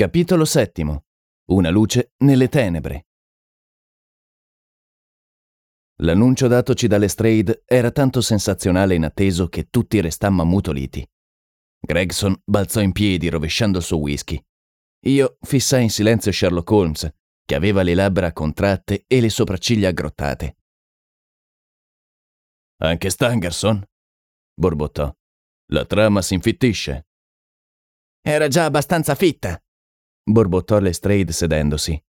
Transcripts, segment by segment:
Capitolo settimo. Una luce nelle tenebre. L'annuncio datoci dalle Strayed era tanto sensazionale e inatteso che tutti restammo ammutoliti. Gregson balzò in piedi rovesciando il suo whisky. Io fissai in silenzio Sherlock Holmes, che aveva le labbra contratte e le sopracciglia aggrottate. Anche Stangerson? borbottò. La trama si infittisce. Era già abbastanza fitta, borbottò Lestrade sedendosi.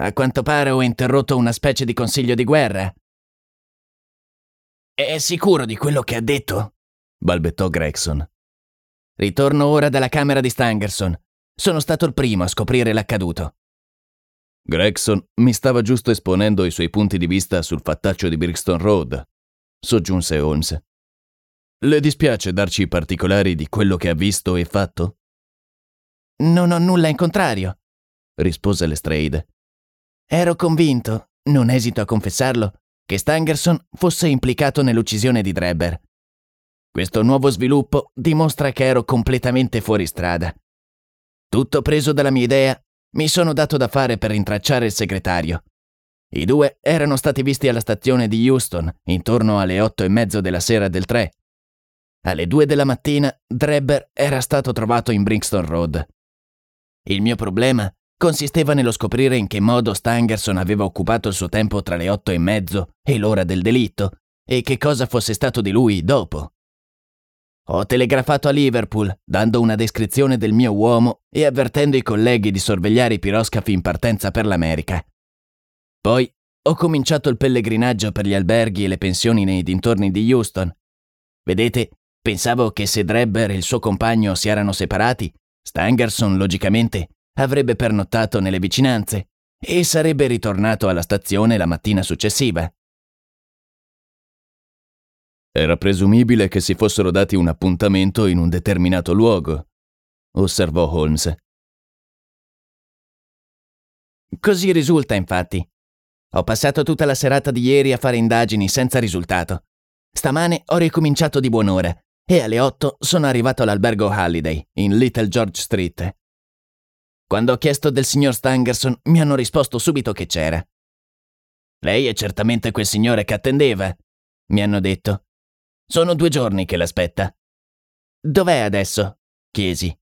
A quanto pare ho interrotto una specie di consiglio di guerra. È sicuro di quello che ha detto? balbettò Gregson. Ritorno ora dalla camera di Stangerson. Sono stato il primo a scoprire l'accaduto. Gregson mi stava giusto esponendo i suoi punti di vista sul fattaccio di Brixton Road, soggiunse Holmes. Le dispiace darci i particolari di quello che ha visto e fatto? Non ho nulla in contrario, rispose Lestrade. Ero convinto, non esito a confessarlo, che Stangerson fosse implicato nell'uccisione di Drebber. Questo nuovo sviluppo dimostra che ero completamente fuori strada. Tutto preso dalla mia idea, mi sono dato da fare per rintracciare il segretario. I due erano stati visti alla stazione di Houston intorno alle otto e mezzo della sera del 3. Alle due della mattina Drebber era stato trovato in Brixton Road. Il mio problema consisteva nello scoprire in che modo Stangerson aveva occupato il suo tempo tra le otto e mezzo e l'ora del delitto e che cosa fosse stato di lui dopo. Ho telegrafato a Liverpool, dando una descrizione del mio uomo e avvertendo i colleghi di sorvegliare i piroscafi in partenza per l'America. Poi ho cominciato il pellegrinaggio per gli alberghi e le pensioni nei dintorni di Houston. Vedete, pensavo che se Drebber e il suo compagno si erano separati, Stangerson, logicamente, avrebbe pernottato nelle vicinanze e sarebbe ritornato alla stazione la mattina successiva. Era presumibile che si fossero dati un appuntamento in un determinato luogo, osservò Holmes. Così risulta, infatti. Ho passato tutta la serata di ieri a fare indagini senza risultato. Stamane ho ricominciato di buon'ora e alle 8 sono arrivato all'albergo Halliday, in Little George Street. Quando ho chiesto del signor Stangerson, mi hanno risposto subito che c'era. Lei è certamente quel signore che attendeva, mi hanno detto. Sono due giorni che l'aspetta. Dov'è adesso? chiesi.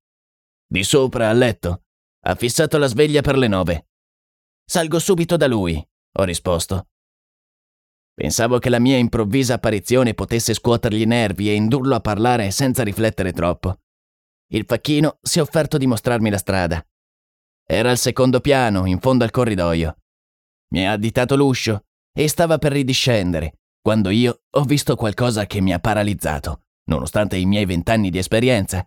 Di sopra, a letto. Ha fissato la sveglia per le nove. Salgo subito da lui, ho risposto. Pensavo che la mia improvvisa apparizione potesse scuotergli i nervi e indurlo a parlare senza riflettere troppo. Il facchino si è offerto di mostrarmi la strada. Era al secondo piano, in fondo al corridoio. Mi ha additato l'uscio e stava per ridiscendere, quando io ho visto qualcosa che mi ha paralizzato, nonostante i miei vent'anni di esperienza.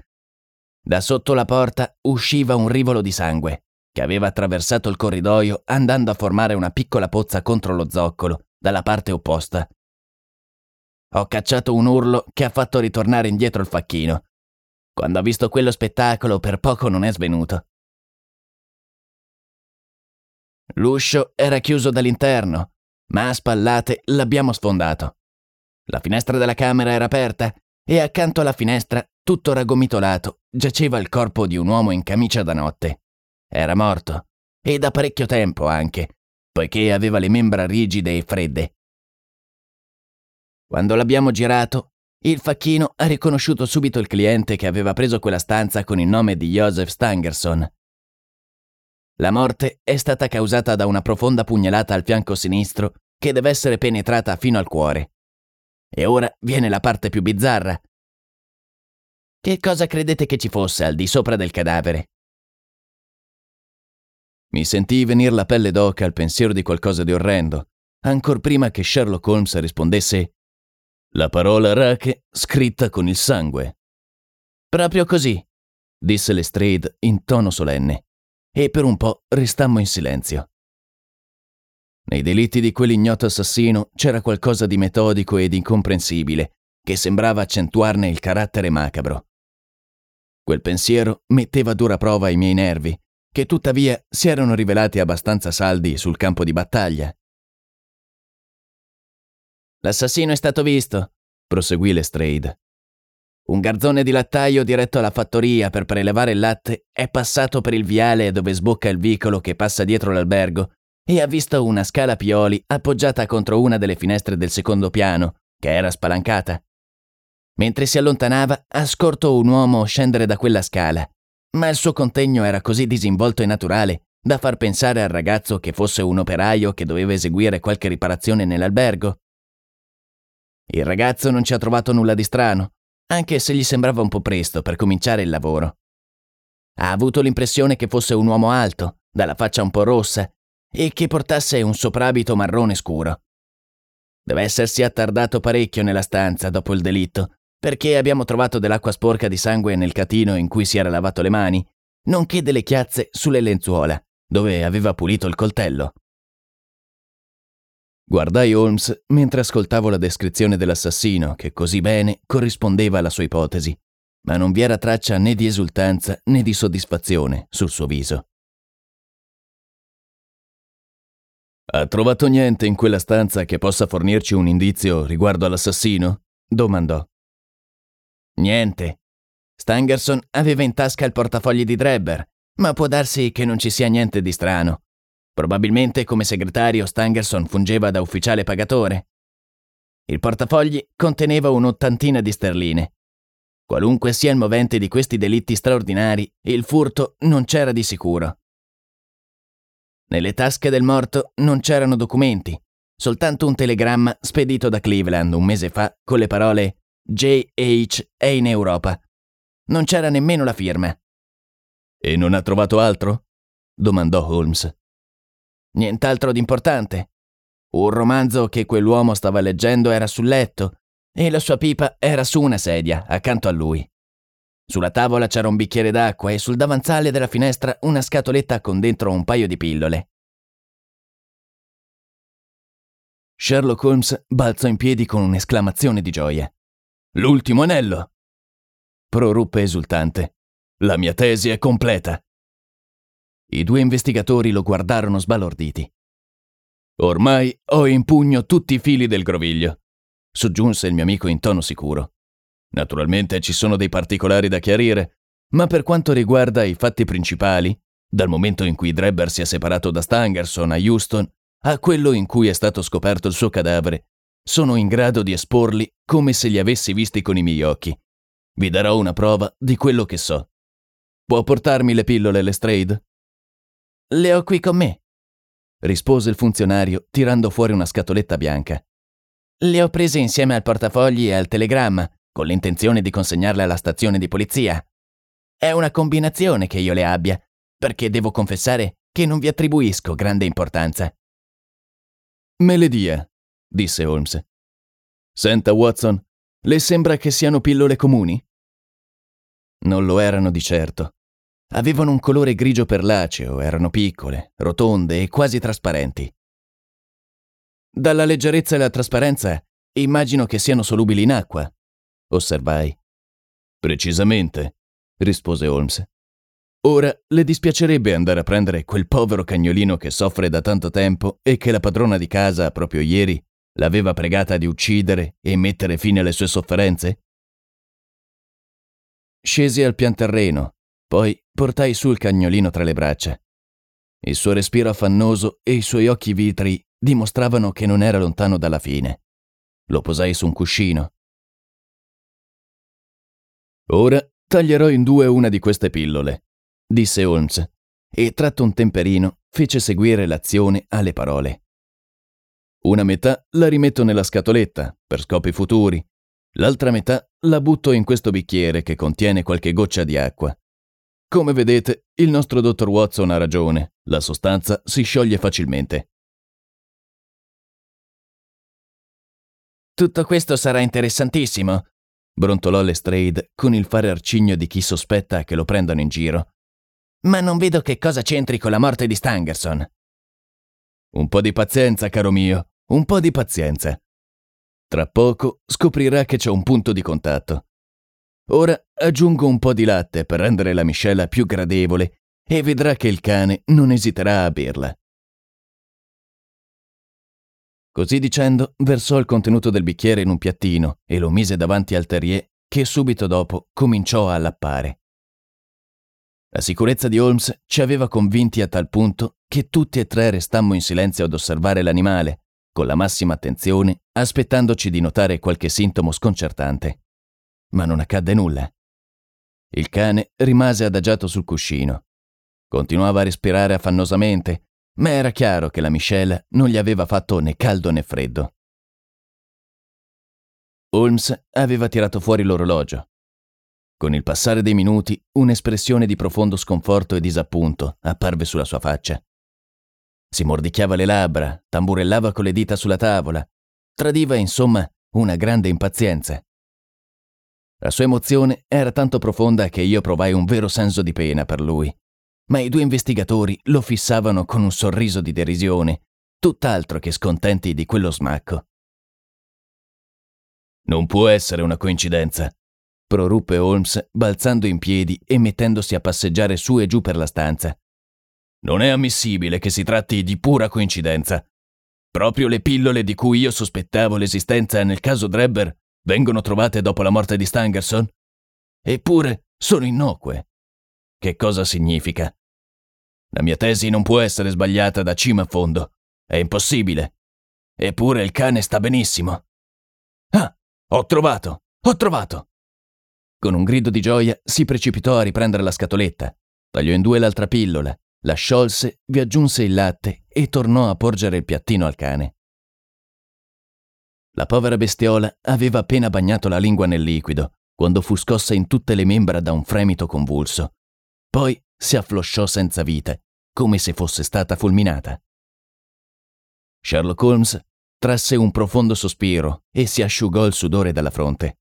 Da sotto la porta usciva un rivolo di sangue, che aveva attraversato il corridoio andando a formare una piccola pozza contro lo zoccolo, dalla parte opposta. Ho cacciato un urlo che ha fatto ritornare indietro il facchino. Quando ha visto quello spettacolo per poco non è svenuto. L'uscio era chiuso dall'interno, ma a spallate l'abbiamo sfondato. La finestra della camera era aperta e accanto alla finestra, tutto raggomitolato, giaceva il corpo di un uomo in camicia da notte. Era morto, e da parecchio tempo anche, poiché aveva le membra rigide e fredde. Quando l'abbiamo girato, il facchino ha riconosciuto subito il cliente che aveva preso quella stanza con il nome di Joseph Stangerson. La morte è stata causata da una profonda pugnalata al fianco sinistro che deve essere penetrata fino al cuore. E ora viene la parte più bizzarra. Che cosa credete che ci fosse al di sopra del cadavere? Mi sentii venir la pelle d'oca al pensiero di qualcosa di orrendo, ancor prima che Sherlock Holmes rispondesse La parola rache scritta con il sangue. Proprio così, disse Lestrade in tono solenne, e per un po' restammo in silenzio. Nei delitti di quell'ignoto assassino c'era qualcosa di metodico ed incomprensibile, che sembrava accentuarne il carattere macabro. Quel pensiero metteva a dura prova i miei nervi, che tuttavia si erano rivelati abbastanza saldi sul campo di battaglia. L'assassino è stato visto, proseguì Lestrade. Un garzone di lattaio diretto alla fattoria per prelevare il latte è passato per il viale dove sbocca il vicolo che passa dietro l'albergo e ha visto una scala pioli appoggiata contro una delle finestre del secondo piano, che era spalancata. Mentre si allontanava, ha scorto un uomo scendere da quella scala, ma il suo contegno era così disinvolto e naturale da far pensare al ragazzo che fosse un operaio che doveva eseguire qualche riparazione nell'albergo. Il ragazzo non ci ha trovato nulla di strano, anche se gli sembrava un po' presto per cominciare il lavoro. Ha avuto l'impressione che fosse un uomo alto, dalla faccia un po' rossa, e che portasse un soprabito marrone scuro. Deve essersi attardato parecchio nella stanza dopo il delitto, perché abbiamo trovato dell'acqua sporca di sangue nel catino in cui si era lavato le mani, nonché delle chiazze sulle lenzuola, dove aveva pulito il coltello. Guardai Holmes mentre ascoltavo la descrizione dell'assassino, che così bene corrispondeva alla sua ipotesi, ma non vi era traccia né di esultanza né di soddisfazione sul suo viso. Ha trovato niente in quella stanza che possa fornirci un indizio riguardo all'assassino? domandò. Niente. Stangerson aveva in tasca il portafogli di Drebber, ma può darsi che non ci sia niente di strano. Probabilmente come segretario Stangerson fungeva da ufficiale pagatore. Il portafogli conteneva un'ottantina di sterline. Qualunque sia il movente di questi delitti straordinari, il furto non c'era di sicuro. Nelle tasche del morto non c'erano documenti, soltanto un telegramma spedito da Cleveland un mese fa con le parole JH è in Europa. Non c'era nemmeno la firma. E non ha trovato altro? domandò Holmes. Nient'altro d'importante. Un romanzo che quell'uomo stava leggendo era sul letto e la sua pipa era su una sedia, accanto a lui. Sulla tavola c'era un bicchiere d'acqua e sul davanzale della finestra una scatoletta con dentro un paio di pillole. Sherlock Holmes balzò in piedi con un'esclamazione di gioia. L'ultimo anello! proruppe esultante. La mia tesi è completa. I due investigatori lo guardarono sbalorditi. Ormai ho in pugno tutti i fili del groviglio, soggiunse il mio amico in tono sicuro. Naturalmente ci sono dei particolari da chiarire, ma per quanto riguarda i fatti principali, dal momento in cui Drebber si è separato da Stangerson a Houston a quello in cui è stato scoperto il suo cadavere, sono in grado di esporli come se li avessi visti con i miei occhi. Vi darò una prova di quello che so. Può portarmi le pillole, Lestrade? Le ho qui con me, rispose il funzionario tirando fuori una scatoletta bianca. Le ho prese insieme al portafogli e al telegramma, con l'intenzione di consegnarle alla stazione di polizia. È una combinazione che io le abbia, perché devo confessare che non vi attribuisco grande importanza. Me le dia, disse Holmes. Senta, Watson, le sembra che siano pillole comuni? Non lo erano di certo. Avevano un colore grigio perlaceo, erano piccole, rotonde e quasi trasparenti. Dalla leggerezza e la trasparenza, immagino che siano solubili in acqua, osservai. Precisamente, rispose Holmes. Ora le dispiacerebbe andare a prendere quel povero cagnolino che soffre da tanto tempo e che la padrona di casa, proprio ieri, l'aveva pregata di uccidere e mettere fine alle sue sofferenze? Scesi al pian terreno, poi portai su il cagnolino tra le braccia. Il suo respiro affannoso e i suoi occhi vitri dimostravano che non era lontano dalla fine. Lo posai su un cuscino. Ora taglierò in due una di queste pillole, disse Holmes, e, tratto un temperino, fece seguire l'azione alle parole. Una metà la rimetto nella scatoletta, per scopi futuri. L'altra metà la butto in questo bicchiere che contiene qualche goccia di acqua. Come vedete, il nostro dottor Watson ha ragione, la sostanza si scioglie facilmente. Tutto questo sarà interessantissimo, brontolò Lestrade con il fare arcigno di chi sospetta che lo prendano in giro. Ma non vedo che cosa c'entri con la morte di Stangerson. Un po' di pazienza, caro mio, un po' di pazienza. Tra poco scoprirà che c'è un punto di contatto. Ora aggiungo un po' di latte per rendere la miscela più gradevole e vedrà che il cane non esiterà a berla. Così dicendo, versò il contenuto del bicchiere in un piattino e lo mise davanti al terrier che subito dopo cominciò a lappare. La sicurezza di Holmes ci aveva convinti a tal punto che tutti e tre restammo in silenzio ad osservare l'animale, con la massima attenzione, aspettandoci di notare qualche sintomo sconcertante. Ma non accadde nulla. Il cane rimase adagiato sul cuscino. Continuava a respirare affannosamente, ma era chiaro che la miscela non gli aveva fatto né caldo né freddo. Holmes aveva tirato fuori l'orologio. Con il passare dei minuti, un'espressione di profondo sconforto e disappunto apparve sulla sua faccia. Si mordicchiava le labbra, tamburellava con le dita sulla tavola, tradiva insomma una grande impazienza. La sua emozione era tanto profonda che io provai un vero senso di pena per lui ma i due investigatori lo fissavano con un sorriso di derisione, tutt'altro che scontenti di quello smacco. Non può essere una coincidenza, proruppe Holmes balzando in piedi e mettendosi a passeggiare su e giù per la stanza. Non è ammissibile che si tratti di pura coincidenza. Proprio le pillole di cui io sospettavo l'esistenza nel caso Drebber vengono trovate dopo la morte di Stangerson? Eppure sono innocue. Che cosa significa? La mia tesi non può essere sbagliata da cima a fondo. È impossibile. Eppure il cane sta benissimo. Ah, ho trovato! Ho trovato! Con un grido di gioia si precipitò a riprendere la scatoletta, tagliò in due l'altra pillola, la sciolse, vi aggiunse il latte e tornò a porgere il piattino al cane. La povera bestiola aveva appena bagnato la lingua nel liquido, quando fu scossa in tutte le membra da un fremito convulso. Poi si afflosciò senza vita, come se fosse stata fulminata. Sherlock Holmes trasse un profondo sospiro e si asciugò il sudore dalla fronte.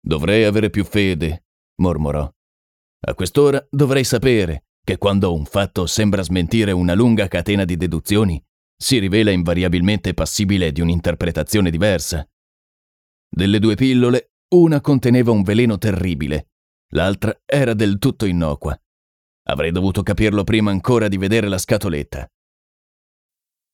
Dovrei avere più fede, mormorò. A quest'ora dovrei sapere che quando un fatto sembra smentire una lunga catena di deduzioni, si rivela invariabilmente passibile di un'interpretazione diversa. Delle due pillole, una conteneva un veleno terribile L'altra era del tutto innocua. Avrei dovuto capirlo prima ancora di vedere la scatoletta.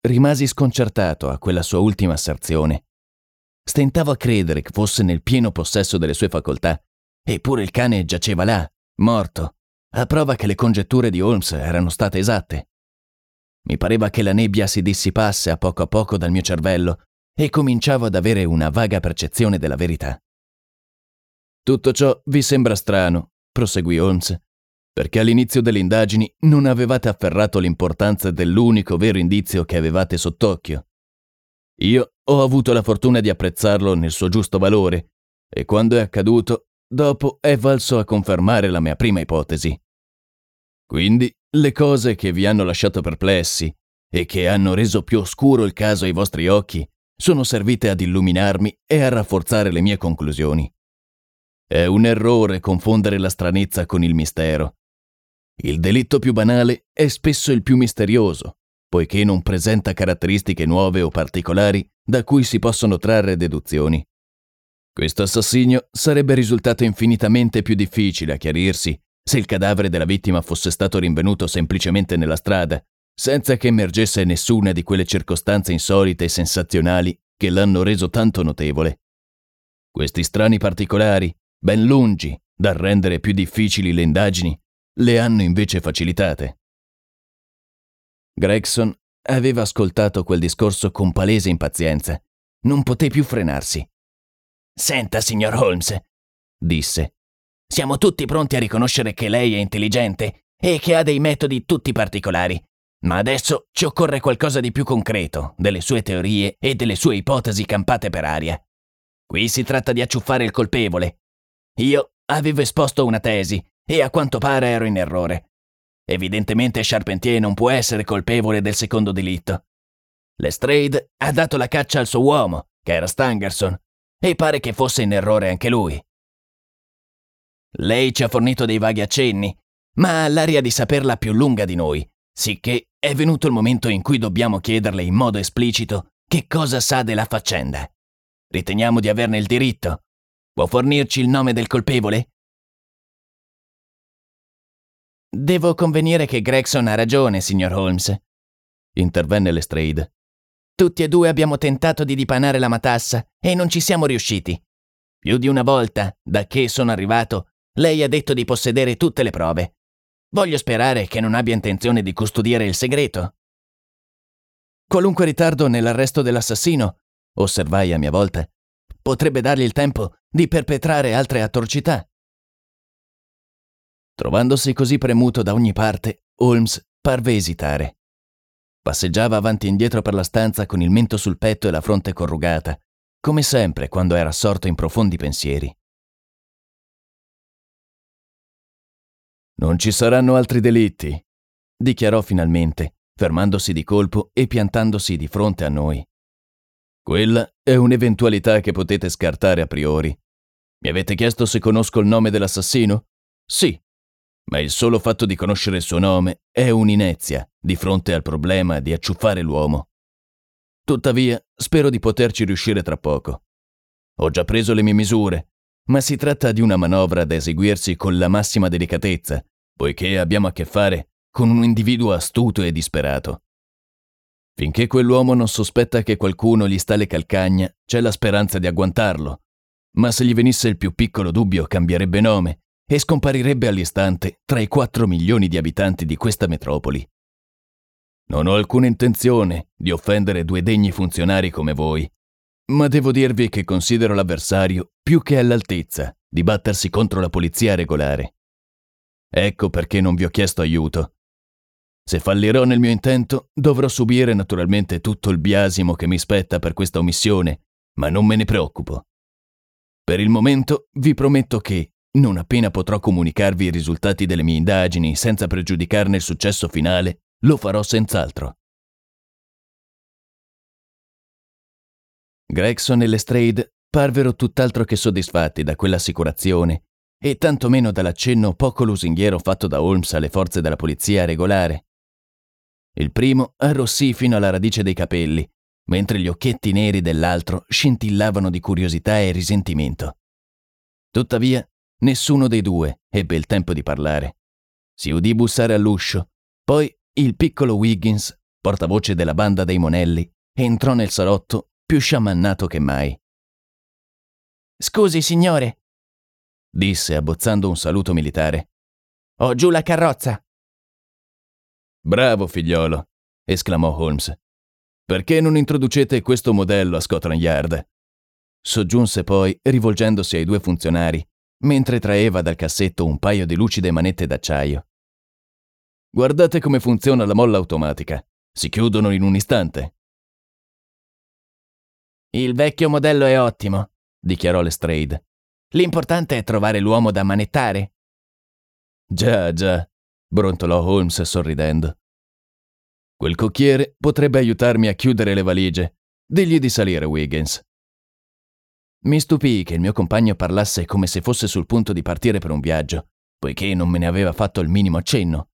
Rimasi sconcertato a quella sua ultima asserzione. Stentavo a credere che fosse nel pieno possesso delle sue facoltà, eppure il cane giaceva là, morto, a prova che le congetture di Holmes erano state esatte. Mi pareva che la nebbia si dissipasse a poco a poco dal mio cervello e cominciavo ad avere una vaga percezione della verità. Tutto ciò vi sembra strano, proseguì Holmes, perché all'inizio delle indagini non avevate afferrato l'importanza dell'unico vero indizio che avevate sott'occhio. Io ho avuto la fortuna di apprezzarlo nel suo giusto valore e quando è accaduto, dopo è valso a confermare la mia prima ipotesi. Quindi le cose che vi hanno lasciato perplessi e che hanno reso più oscuro il caso ai vostri occhi sono servite ad illuminarmi e a rafforzare le mie conclusioni. È un errore confondere la stranezza con il mistero. Il delitto più banale è spesso il più misterioso, poiché non presenta caratteristiche nuove o particolari da cui si possono trarre deduzioni. Questo assassinio sarebbe risultato infinitamente più difficile a chiarirsi se il cadavere della vittima fosse stato rinvenuto semplicemente nella strada, senza che emergesse nessuna di quelle circostanze insolite e sensazionali che l'hanno reso tanto notevole. Questi strani particolari, ben lungi dal rendere più difficili le indagini, le hanno invece facilitate. Gregson aveva ascoltato quel discorso con palese impazienza. Non poté più frenarsi. Senta, signor Holmes, disse, siamo tutti pronti a riconoscere che lei è intelligente e che ha dei metodi tutti particolari. Ma adesso ci occorre qualcosa di più concreto delle sue teorie e delle sue ipotesi campate per aria. Qui si tratta di acciuffare il colpevole. Io avevo esposto una tesi e a quanto pare ero in errore. Evidentemente Charpentier non può essere colpevole del secondo delitto. Lestrade ha dato la caccia al suo uomo, che era Stangerson, e pare che fosse in errore anche lui. Lei ci ha fornito dei vaghi accenni, ma ha l'aria di saperla più lunga di noi, sicché è venuto il momento in cui dobbiamo chiederle in modo esplicito che cosa sa della faccenda. Riteniamo di averne il diritto. Può fornirci il nome del colpevole? Devo convenire che Gregson ha ragione, signor Holmes. Intervenne Lestrade. Tutti e due abbiamo tentato di dipanare la matassa e non ci siamo riusciti. Più di una volta, da che sono arrivato, lei ha detto di possedere tutte le prove. Voglio sperare che non abbia intenzione di custodire il segreto. Qualunque ritardo nell'arresto dell'assassino, osservai a mia volta, potrebbe dargli il tempo di perpetrare altre atrocità. Trovandosi così premuto da ogni parte, Holmes parve esitare. Passeggiava avanti e indietro per la stanza con il mento sul petto e la fronte corrugata, come sempre quando era assorto in profondi pensieri. Non ci saranno altri delitti, dichiarò finalmente, fermandosi di colpo e piantandosi di fronte a noi. Quella è un'eventualità che potete scartare a priori. Mi avete chiesto se conosco il nome dell'assassino? Sì, ma il solo fatto di conoscere il suo nome è un'inezia di fronte al problema di acciuffare l'uomo. Tuttavia, spero di poterci riuscire tra poco. Ho già preso le mie misure, ma si tratta di una manovra da eseguirsi con la massima delicatezza, poiché abbiamo a che fare con un individuo astuto e disperato. Finché quell'uomo non sospetta che qualcuno gli sta le calcagna, c'è la speranza di agguantarlo, ma se gli venisse il più piccolo dubbio cambierebbe nome e scomparirebbe all'istante tra i 4 milioni di abitanti di questa metropoli. Non ho alcuna intenzione di offendere due degni funzionari come voi, ma devo dirvi che considero l'avversario più che all'altezza di battersi contro la polizia regolare. Ecco perché non vi ho chiesto aiuto. Se fallirò nel mio intento, dovrò subire naturalmente tutto il biasimo che mi spetta per questa omissione, ma non me ne preoccupo. Per il momento vi prometto che, non appena potrò comunicarvi i risultati delle mie indagini senza pregiudicarne il successo finale, lo farò senz'altro. Gregson e Lestrade parvero tutt'altro che soddisfatti da quell'assicurazione e tantomeno dall'accenno poco lusinghiero fatto da Holmes alle forze della polizia regolare. Il primo arrossì fino alla radice dei capelli, mentre gli occhietti neri dell'altro scintillavano di curiosità e risentimento. Tuttavia, Nessuno dei due ebbe il tempo di parlare. Si udì bussare all'uscio, poi il piccolo Wiggins, portavoce della banda dei Monelli, entrò nel salotto più sciamannato che mai. Scusi, signore, disse abbozzando un saluto militare. Ho giù la carrozza. Bravo, figliolo, esclamò Holmes. Perché non introducete questo modello a Scotland Yard? Soggiunse poi, rivolgendosi ai due funzionari, mentre traeva dal cassetto un paio di lucide manette d'acciaio. Guardate come funziona la molla automatica. Si chiudono in un istante. Il vecchio modello è ottimo, dichiarò Lestrade. L'importante è trovare l'uomo da manettare. Già, già, brontolò Holmes sorridendo. Quel cocchiere potrebbe aiutarmi a chiudere le valigie. Digli di salire, Wiggins. Mi stupì che il mio compagno parlasse come se fosse sul punto di partire per un viaggio, poiché non me ne aveva fatto il minimo accenno.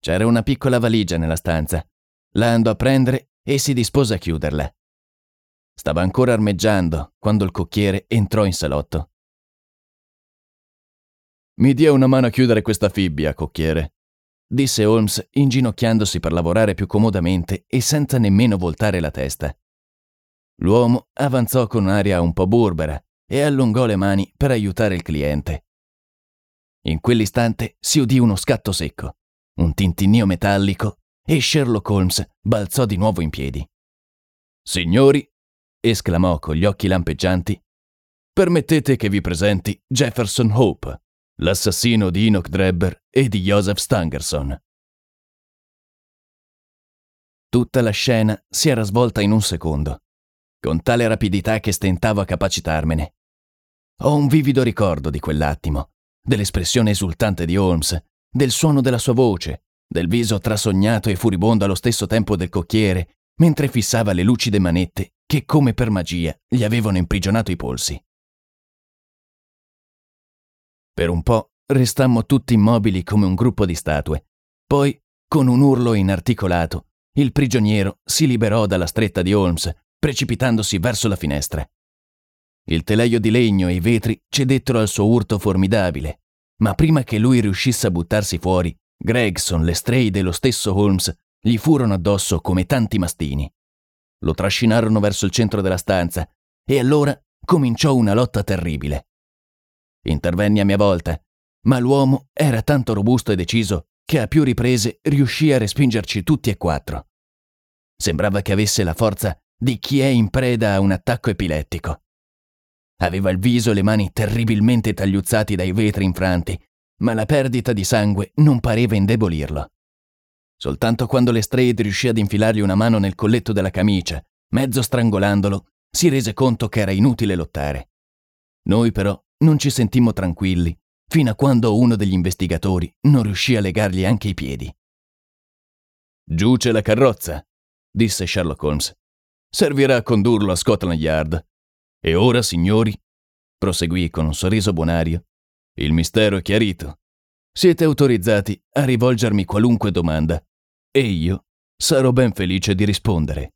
C'era una piccola valigia nella stanza. La andò a prendere e si dispose a chiuderla. Stava ancora armeggiando quando il cocchiere entrò in salotto. Mi dia una mano a chiudere questa fibbia, cocchiere, disse Holmes inginocchiandosi per lavorare più comodamente e senza nemmeno voltare la testa. L'uomo avanzò con un'aria un po' burbera e allungò le mani per aiutare il cliente. In quell'istante si udì uno scatto secco, un tintinnio metallico e Sherlock Holmes balzò di nuovo in piedi. Signori, esclamò con gli occhi lampeggianti, permettete che vi presenti Jefferson Hope l'assassino di Enoch Drebber e di Joseph Stangerson. Tutta la scena si era svolta in un secondo, con tale rapidità che stentavo a capacitarmene. Ho un vivido ricordo di quell'attimo, dell'espressione esultante di Holmes, del suono della sua voce, del viso trasognato e furibondo allo stesso tempo del cocchiere, mentre fissava le lucide manette che, come per magia, gli avevano imprigionato i polsi. Per un po' restammo tutti immobili come un gruppo di statue. Poi, con un urlo inarticolato, il prigioniero si liberò dalla stretta di Holmes, precipitandosi verso la finestra. Il telaio di legno e i vetri cedettero al suo urto formidabile, ma prima che lui riuscisse a buttarsi fuori, Gregson, Lestrade e lo stesso Holmes gli furono addosso come tanti mastini. Lo trascinarono verso il centro della stanza e allora cominciò una lotta terribile. Intervenni a mia volta, ma l'uomo era tanto robusto e deciso che a più riprese riuscì a respingerci tutti e quattro. Sembrava che avesse la forza di chi è in preda a un attacco epilettico. Aveva il viso e le mani terribilmente tagliuzzati dai vetri infranti, ma la perdita di sangue non pareva indebolirlo. Soltanto quando Lestrade riuscì ad infilargli una mano nel colletto della camicia, mezzo strangolandolo, si rese conto che era inutile lottare. Noi però non ci sentimmo tranquilli fino a quando uno degli investigatori non riuscì a legargli anche i piedi. Giù c'è la carrozza, disse Sherlock Holmes. Servirà a condurlo a Scotland Yard. E ora, signori, proseguì con un sorriso buonario, il mistero è chiarito. Siete autorizzati a rivolgermi qualunque domanda e io sarò ben felice di rispondere.